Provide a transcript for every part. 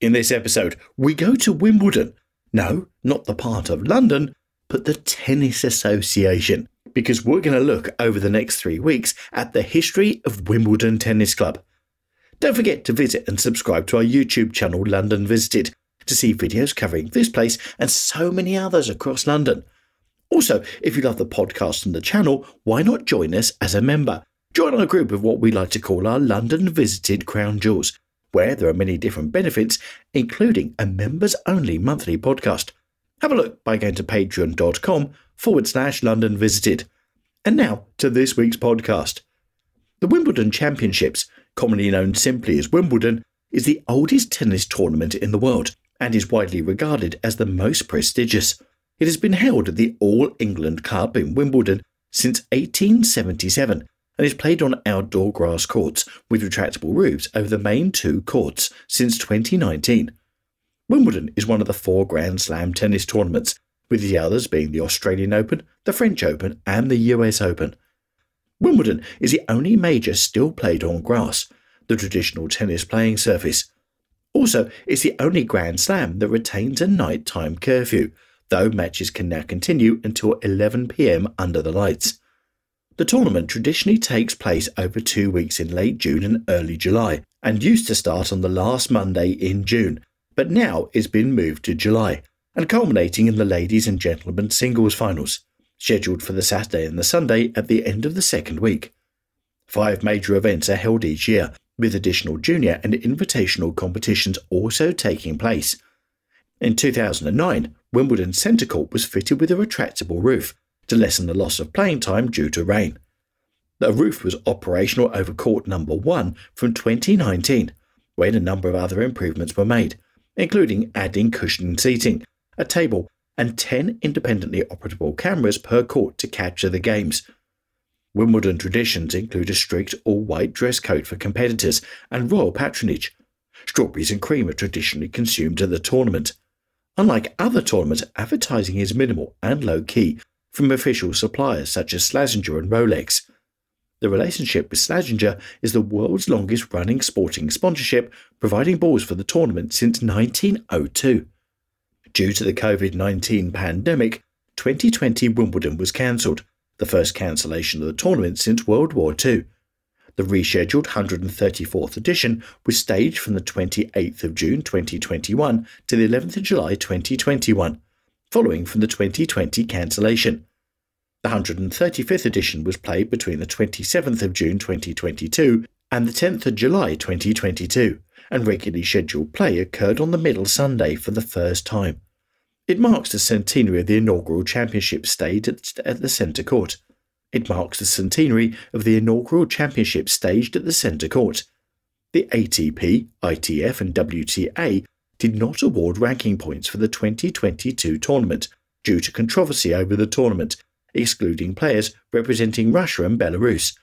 In this episode, we go to Wimbledon. No, not the part of London, but the Tennis Association, because we're going to look over the next three weeks at the history of Wimbledon Tennis Club. Don't forget to visit and subscribe to our YouTube channel, London Visited, to see videos covering this place and so many others across London. Also, if you love the podcast and the channel, why not join us as a member? Join our group of what we like to call our London Visited Crown Jewels where there are many different benefits, including a members only monthly podcast. Have a look by going to patreon.com forward slash London Visited. And now to this week's podcast. The Wimbledon Championships, commonly known simply as Wimbledon, is the oldest tennis tournament in the world and is widely regarded as the most prestigious. It has been held at the All England Club in Wimbledon since 1877 and is played on outdoor grass courts with retractable roofs over the main two courts since 2019. Wimbledon is one of the four Grand Slam tennis tournaments, with the others being the Australian Open, the French Open, and the US Open. Wimbledon is the only major still played on grass, the traditional tennis playing surface. Also, it's the only Grand Slam that retains a nighttime curfew, though matches can now continue until 11pm under the lights. The tournament traditionally takes place over two weeks in late June and early July, and used to start on the last Monday in June, but now it's been moved to July, and culminating in the ladies and gentlemen singles finals, scheduled for the Saturday and the Sunday at the end of the second week. Five major events are held each year, with additional junior and invitational competitions also taking place. In 2009, Wimbledon Centre Court was fitted with a retractable roof, to lessen the loss of playing time due to rain. The roof was operational over court number one from 2019, when a number of other improvements were made, including adding cushioned seating, a table, and 10 independently operable cameras per court to capture the games. Wimbledon traditions include a strict all white dress code for competitors and royal patronage. Strawberries and cream are traditionally consumed at the tournament. Unlike other tournaments, advertising is minimal and low key, from official suppliers such as Slazenger and Rolex. The relationship with Slazenger is the world's longest running sporting sponsorship, providing balls for the tournament since 1902. Due to the COVID 19 pandemic, 2020 Wimbledon was cancelled, the first cancellation of the tournament since World War II. The rescheduled 134th edition was staged from the 28th of June 2021 to the 11th of July 2021 following from the 2020 cancellation. The 135th edition was played between the 27th of June 2022 and the 10th of July 2022, and regularly scheduled play occurred on the middle Sunday for the first time. It marks the centenary of the inaugural championship staged at the Centre Court. It marks the centenary of the inaugural championship staged at the Centre Court. The ATP, ITF, and WTA did not award ranking points for the 2022 tournament due to controversy over the tournament, excluding players representing Russia and Belarus.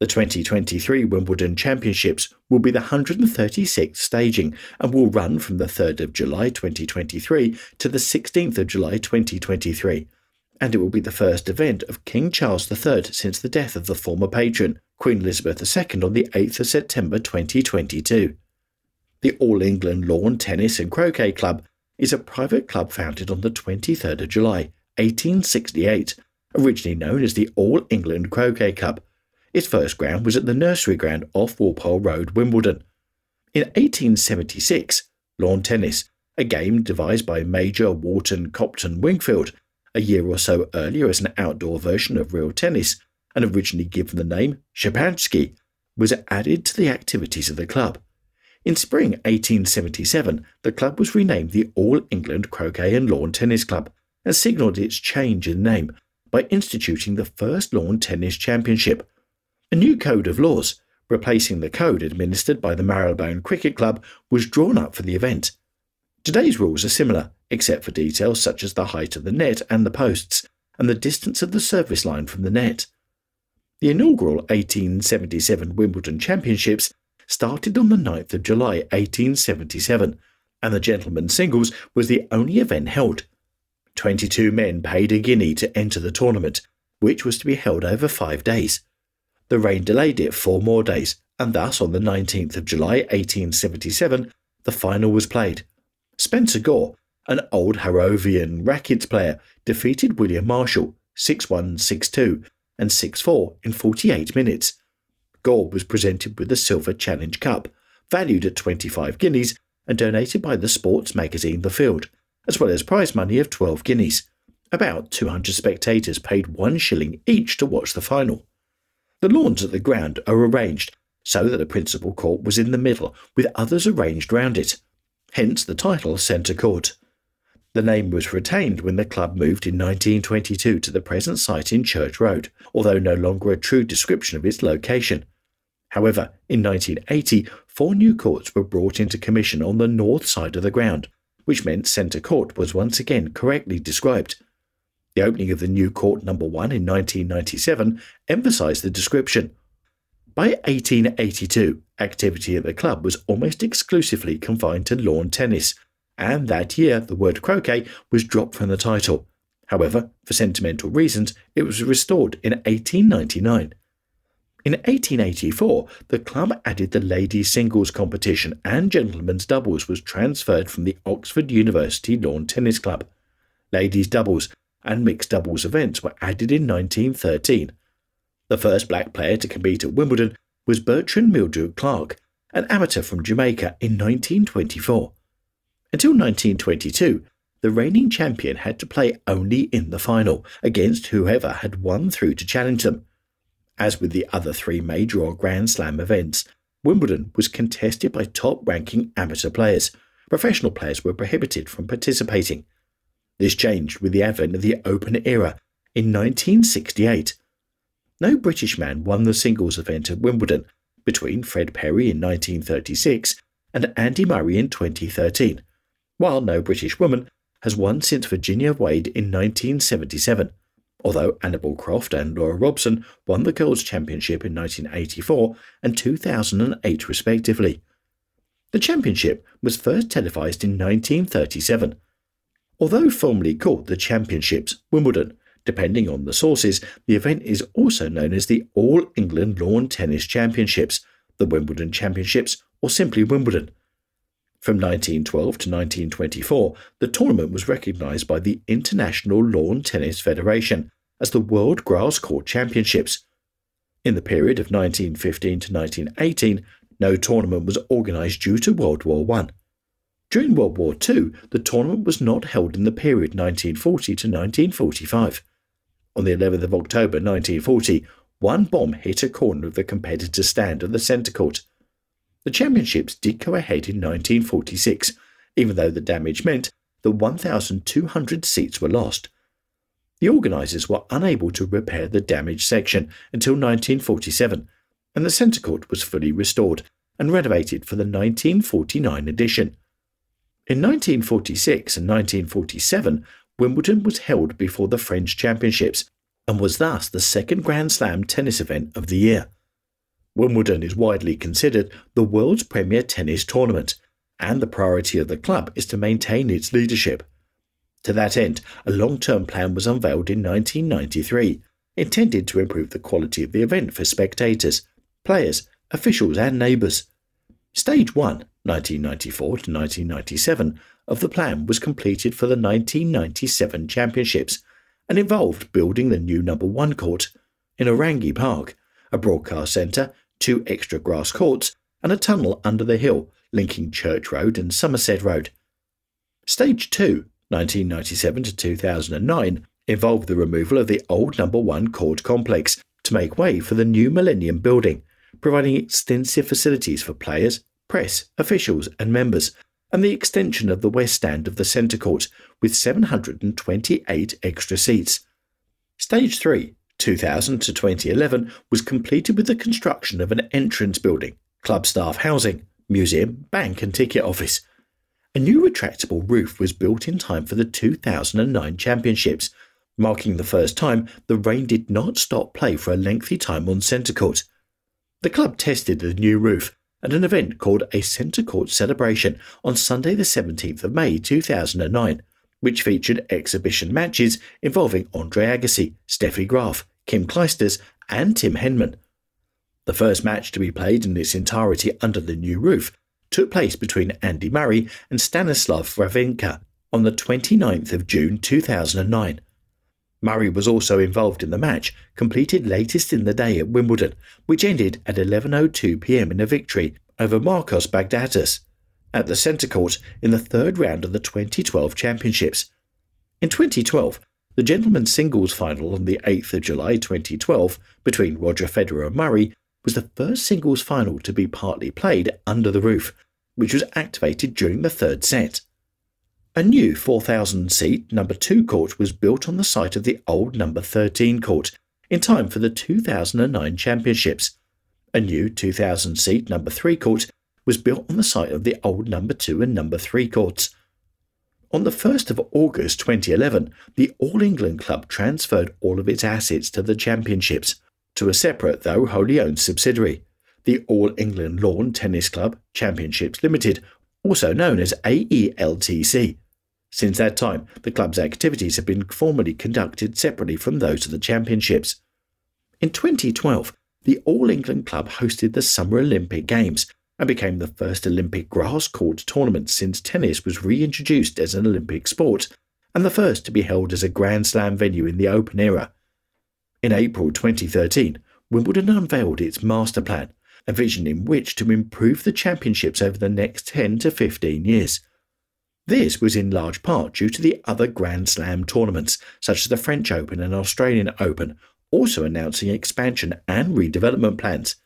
The 2023 Wimbledon Championships will be the 136th staging and will run from the 3rd of July 2023 to the 16th of July 2023. And it will be the first event of King Charles III since the death of the former patron, Queen Elizabeth II, on the 8th of September 2022. The All England Lawn Tennis and Croquet Club is a private club founded on the 23rd of July, 1868, originally known as the All England Croquet Club. Its first ground was at the Nursery Ground off Walpole Road, Wimbledon. In 1876, lawn tennis, a game devised by Major Walter Clopton Wingfield, a year or so earlier as an outdoor version of real tennis, and originally given the name Shapansky, was added to the activities of the club. In spring 1877, the club was renamed the All England Croquet and Lawn Tennis Club and signalled its change in name by instituting the first lawn tennis championship. A new code of laws, replacing the code administered by the Marylebone Cricket Club, was drawn up for the event. Today's rules are similar, except for details such as the height of the net and the posts, and the distance of the service line from the net. The inaugural 1877 Wimbledon Championships started on the 9th of July 1877, and the gentlemen's singles was the only event held. 22 men paid a guinea to enter the tournament, which was to be held over five days. The rain delayed it four more days, and thus on the 19th of July 1877, the final was played. Spencer Gore, an old Harrovian rackets player, defeated William Marshall 6 1 6 2 and 6 4 in 48 minutes. Gore was presented with the Silver Challenge Cup, valued at 25 guineas and donated by the sports magazine The Field, as well as prize money of 12 guineas. About 200 spectators paid one shilling each to watch the final. The lawns at the ground are arranged so that the principal court was in the middle, with others arranged round it. Hence the title Centre Court. The name was retained when the club moved in 1922 to the present site in Church Road, although no longer a true description of its location. However, in 1980, four new courts were brought into commission on the north side of the ground, which meant Centre Court was once again correctly described. The opening of the new court number one in 1997 emphasised the description. By 1882, activity at the club was almost exclusively confined to lawn tennis, and that year the word croquet was dropped from the title. However, for sentimental reasons, it was restored in 1899. In 1884, the club added the ladies' singles competition and gentlemen's doubles was transferred from the Oxford University Lawn Tennis Club. Ladies' doubles and mixed doubles events were added in 1913. The first black player to compete at Wimbledon was Bertrand Mildred Clark, an amateur from Jamaica, in 1924. Until 1922, the reigning champion had to play only in the final against whoever had won through to challenge them. As with the other three major or Grand Slam events, Wimbledon was contested by top ranking amateur players. Professional players were prohibited from participating. This changed with the advent of the Open era in 1968. No British man won the singles event at Wimbledon between Fred Perry in 1936 and Andy Murray in 2013 while no British woman has won since Virginia Wade in 1977, although Annabel Croft and Laura Robson won the Girls' Championship in 1984 and 2008 respectively. The championship was first televised in 1937. Although formerly called the Championships Wimbledon, depending on the sources, the event is also known as the All England Lawn Tennis Championships, the Wimbledon Championships, or simply Wimbledon. From 1912 to 1924, the tournament was recognised by the International Lawn Tennis Federation as the World Grass Court Championships. In the period of 1915 to 1918, no tournament was organised due to World War I. During World War II, the tournament was not held in the period 1940 to 1945. On the 11th of October 1940, one bomb hit a corner of the competitor's stand on the centre court. The championships did go ahead in 1946, even though the damage meant that 1,200 seats were lost. The organisers were unable to repair the damaged section until 1947, and the centre court was fully restored and renovated for the 1949 edition. In 1946 and 1947, Wimbledon was held before the French Championships and was thus the second Grand Slam tennis event of the year. Wimbledon is widely considered the world's premier tennis tournament, and the priority of the club is to maintain its leadership. To that end, a long term plan was unveiled in 1993, intended to improve the quality of the event for spectators, players, officials, and neighbours. Stage 1, 1994 to 1997, of the plan was completed for the 1997 Championships and involved building the new number one court in Aorangi Park, a broadcast centre, two extra grass courts, and a tunnel under the hill linking Church Road and Somerset Road. Stage 2, 1997 to 2009, involved the removal of the old number 1 court complex to make way for the new Millennium building, providing extensive facilities for players, press, officials, and members, and the extension of the west stand of the centre court with 728 extra seats. Stage 3, 2000 to 2011 was completed with the construction of an entrance building, club staff housing, museum, bank, and ticket office. A new retractable roof was built in time for the 2009 championships, marking the first time the rain did not stop play for a lengthy time on centre court. The club tested the new roof at an event called a Centre Court Celebration on Sunday, the 17th of May 2009, which featured exhibition matches involving Andre Agassi, Steffi Graf, Kim Clijsters, and Tim Henman. The first match to be played in its entirety under the new roof took place between Andy Murray and Stanislav Wawrinka on the 29th of June 2009. Murray was also involved in the match, completed latest in the day at Wimbledon, which ended at 11.02 pm in a victory over Marcos Baghdatis at the centre court in the third round of the 2012 championships. In 2012, the gentlemen's singles final on the 8th of July 2012 between Roger Federer and Murray was the first singles final to be partly played under the roof, which was activated during the third set. A new 4,000 seat number 2 court was built on the site of the old number 13 court in time for the 2009 championships. A new 2,000 seat number 3 court was built on the site of the old number 2 and number 3 courts. On the 1st of August 2011, the All England Club transferred all of its assets to the championships to a separate, though wholly owned subsidiary, the All England Lawn Tennis Club Championships Limited, also known as AELTC. Since that time, the club's activities have been formally conducted separately from those of the championships. In 2012, the All England Club hosted the Summer Olympic Games and became the first Olympic grass court tournament since tennis was reintroduced as an Olympic sport and the first to be held as a Grand Slam venue in the Open era. In April 2013, Wimbledon unveiled its master plan, a vision in which to improve the championships over the next 10 to 15 years. This was in large part due to the other Grand Slam tournaments, such as the French Open and Australian Open, also announcing expansion and redevelopment plans.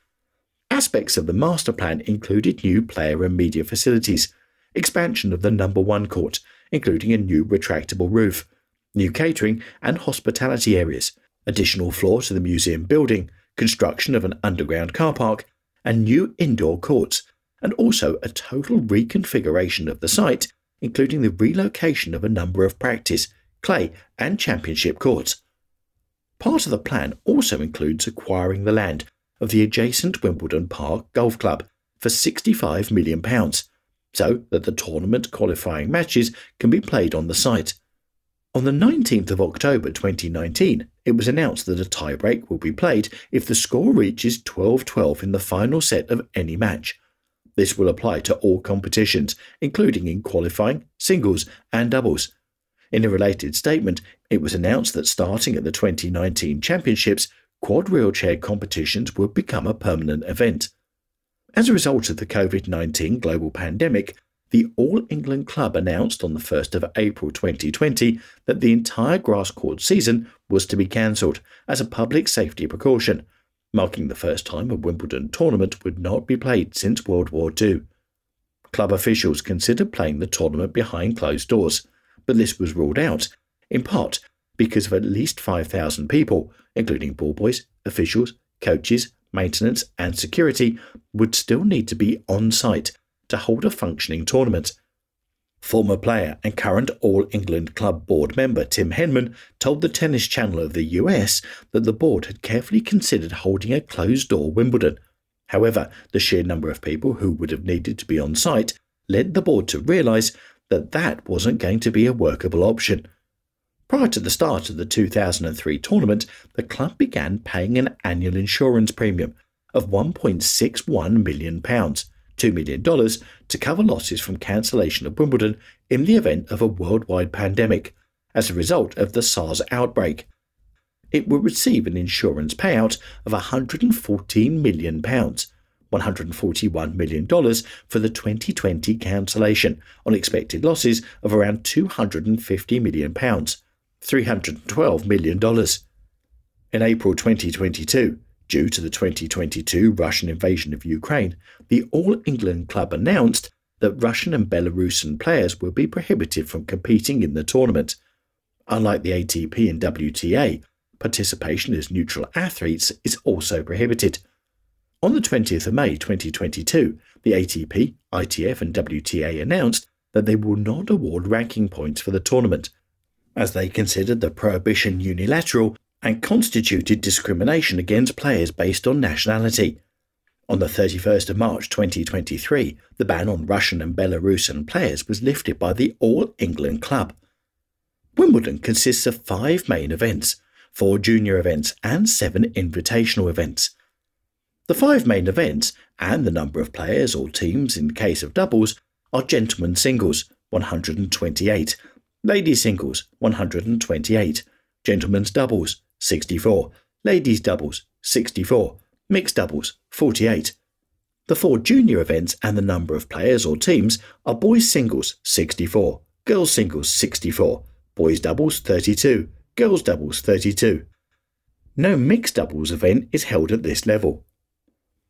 Aspects of the master plan included new player and media facilities, expansion of the number one court, including a new retractable roof, new catering and hospitality areas, additional floor to the museum building, construction of an underground car park, and new indoor courts, and also a total reconfiguration of the site including the relocation of a number of practice, clay, and championship courts. Part of the plan also includes acquiring the land of the adjacent Wimbledon Park Golf Club for £65 million, so that the tournament qualifying matches can be played on the site. On the 19th of October 2019, it was announced that a tiebreak will be played if the score reaches 12 12 in the final set of any match. This will apply to all competitions, including in qualifying, singles, and doubles. In a related statement, it was announced that starting at the 2019 Championships, quad wheelchair competitions would become a permanent event. As a result of the COVID 19 global pandemic, the All England Club announced on the 1st of April 2020 that the entire grass court season was to be cancelled as a public safety precaution, marking the first time a Wimbledon tournament would not be played since World War II. Club officials considered playing the tournament behind closed doors, but this was ruled out, in part because of at least 5,000 people, including ball boys, officials, coaches, maintenance, and security, would still need to be on site to hold a functioning tournament Former player and current All England Club board member Tim Henman told the Tennis Channel of the US that the board had carefully considered holding a closed door Wimbledon. However, the sheer number of people who would have needed to be on site led the board to realise that that wasn't going to be a workable option. Prior to the start of the 2003 tournament, the club began paying an annual insurance premium of £1.61 million $2 million to cover losses from cancellation of Wimbledon in the event of a worldwide pandemic as a result of the SARS outbreak. It will receive an insurance payout of £114 million, $141 million for the 2020 cancellation on expected losses of around £250 million, $312 million. In April 2022, Due to the 2022 Russian invasion of Ukraine, the All England club announced that Russian and Belarusian players will be prohibited from competing in the tournament. Unlike the ATP and WTA, participation as neutral athletes is also prohibited. On the 20th of May 2022, the ATP, ITF, and WTA announced that they will not award ranking points for the tournament, as they considered the prohibition unilateral and constituted discrimination against players based on nationality. On the 31st of March 2023, the ban on Russian and Belarusian players was lifted by the All England Club. Wimbledon consists of five main events, four junior events, and seven invitational events. The five main events and the number of players or teams in case of doubles are gentlemen singles 128, ladies singles 128, gentlemen's doubles 64, ladies doubles 64, mixed doubles 48. The four junior events and the number of players or teams are boys singles 64, girls singles 64, boys doubles 32, girls doubles 32. No mixed doubles event is held at this level.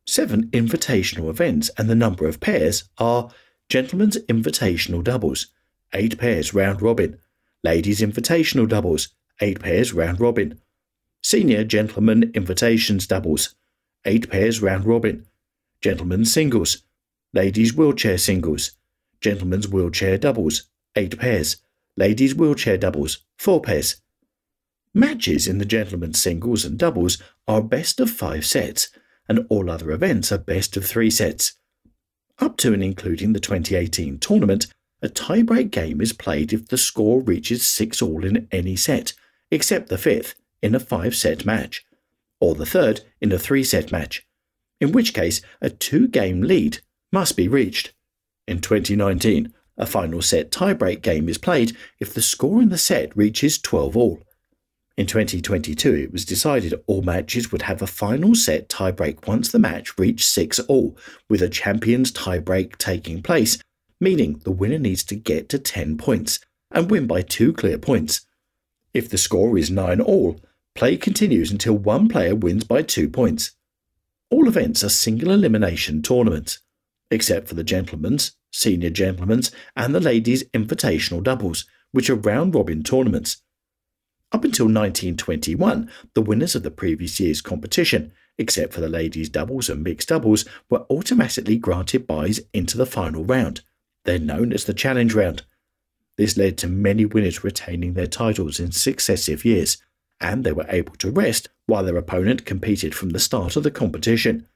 Seven invitational events and the number of pairs are Gentlemen's Invitational Doubles, 8 pairs round robin, Ladies Invitational Doubles, 8 pairs round robin, Senior Gentlemen Invitations Doubles, 8 pairs round robin, Gentlemen's Singles, Ladies Wheelchair Singles, Gentlemen's Wheelchair Doubles, 8 pairs, Ladies Wheelchair Doubles, 4 pairs. Matches in the gentlemen's singles and doubles are best of 5 sets, and all other events are best of 3 sets. Up to and including the 2018 tournament, a tiebreak game is played if the score reaches 6 all in any set, except the fifth in a 5 set match, or the third in a 3 set match, in which case a 2 game lead must be reached. In 2019, a final set tiebreak game is played if the score in the set reaches 12 all. In 2022, it was decided all matches would have a final set tiebreak once the match reached 6 all, with a champions tiebreak taking place, meaning the winner needs to get to 10 points and win by two clear points. If the score is 9 all, play continues until one player wins by 2 points. All events are single elimination tournaments, except for the gentlemen's, senior gentlemen's, and the ladies' invitational doubles, which are round robin tournaments. Up until 1921, the winners of the previous year's competition, except for the ladies' doubles and mixed doubles, were automatically granted byes into the final round. They're known as the Challenge Round. This led to many winners retaining their titles in successive years, and they were able to rest while their opponent competed from the start of the competition.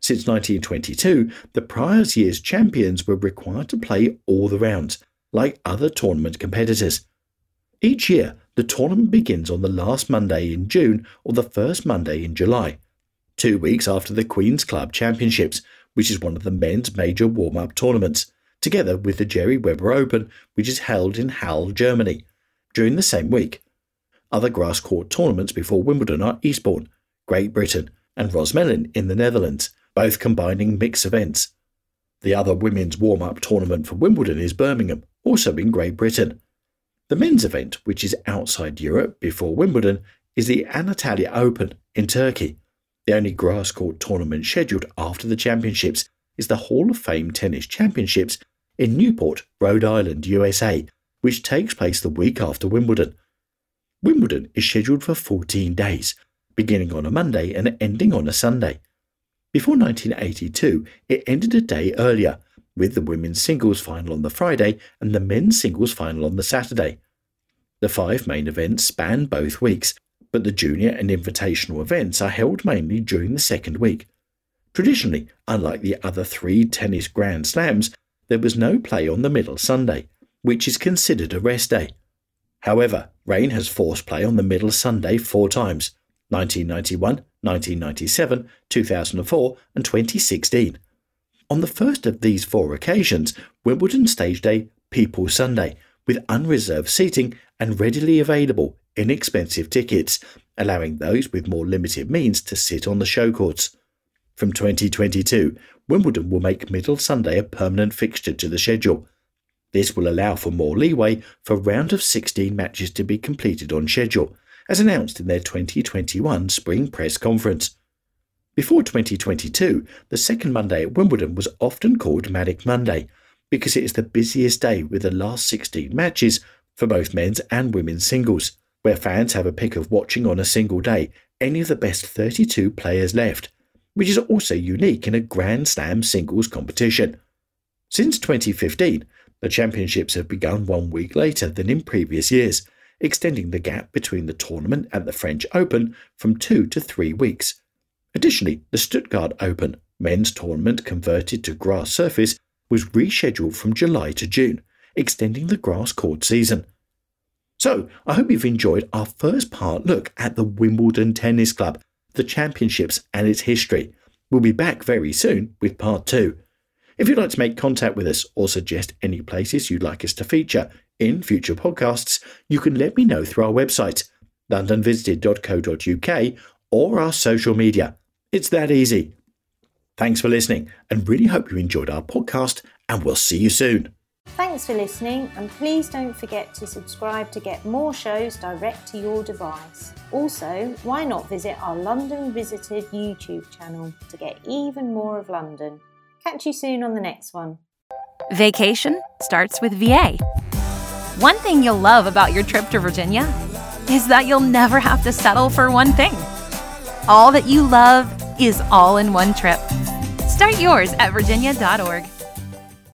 Since 1922, the prior year's champions were required to play all the rounds, like other tournament competitors. Each year, the tournament begins on the last Monday in June or the first Monday in July, two weeks after the Queen's Club Championships, which is one of the men's major warm up tournaments, together with the Gerry Weber Open, which is held in Halle, Germany, during the same week. Other grass court tournaments before Wimbledon are Eastbourne, Great Britain, and Rosmalen in the Netherlands, both combining mixed events. The other women's warm up tournament for Wimbledon is Birmingham, also in Great Britain. The men's event, which is outside Europe before Wimbledon, is the Antalya Open in Turkey. The only grass court tournament scheduled after the championships is the Hall of Fame Tennis Championships in Newport, Rhode Island, USA, which takes place the week after Wimbledon. Wimbledon is scheduled for 14 days, beginning on a Monday and ending on a Sunday. Before 1982, it ended a day earlier with the women's singles final on the Friday and the men's singles final on the Saturday. The five main events span both weeks, but the junior and invitational events are held mainly during the second week. Traditionally, unlike the other three tennis Grand Slams, there was no play on the middle Sunday, which is considered a rest day. However, rain has forced play on the middle Sunday four times 1991, 1997, 2004, and 2016. On the first of these four occasions, Wimbledon staged a People Sunday with unreserved seating and readily available, inexpensive tickets, allowing those with more limited means to sit on the show courts. From 2022, Wimbledon will make Middle Sunday a permanent fixture to the schedule. This will allow for more leeway for round of 16 matches to be completed on schedule, as announced in their 2021 spring press conference. Before 2022, the second Monday at Wimbledon was often called Manic Monday because it is the busiest day with the last 16 matches for both men's and women's singles, where fans have a pick of watching on a single day any of the best 32 players left, which is also unique in a Grand Slam singles competition. Since 2015, The championships have begun one week later than in previous years, extending the gap between the tournament and the French Open from two to three weeks. Additionally, the Stuttgart Open men's tournament converted to grass surface was rescheduled from July to June, extending the grass court season. So, I hope you've enjoyed our first part look at the Wimbledon Tennis Club, the championships, and its history. We'll be back very soon with part two. If you'd like to make contact with us or suggest any places you'd like us to feature in future podcasts, you can let me know through our website, londonvisited.co.uk, or our social media. It's that easy. Thanks for listening and really hope you enjoyed our podcast, and we'll see you soon. Thanks for listening, and please don't forget to subscribe to get more shows direct to your device. Also, why not visit our London Visited YouTube channel to get even more of London? Catch you soon on the next one. Vacation starts with VA. One thing you'll love about your trip to Virginia is that you'll never have to settle for one thing. All that you love is all in one trip. Start yours at virginia.org.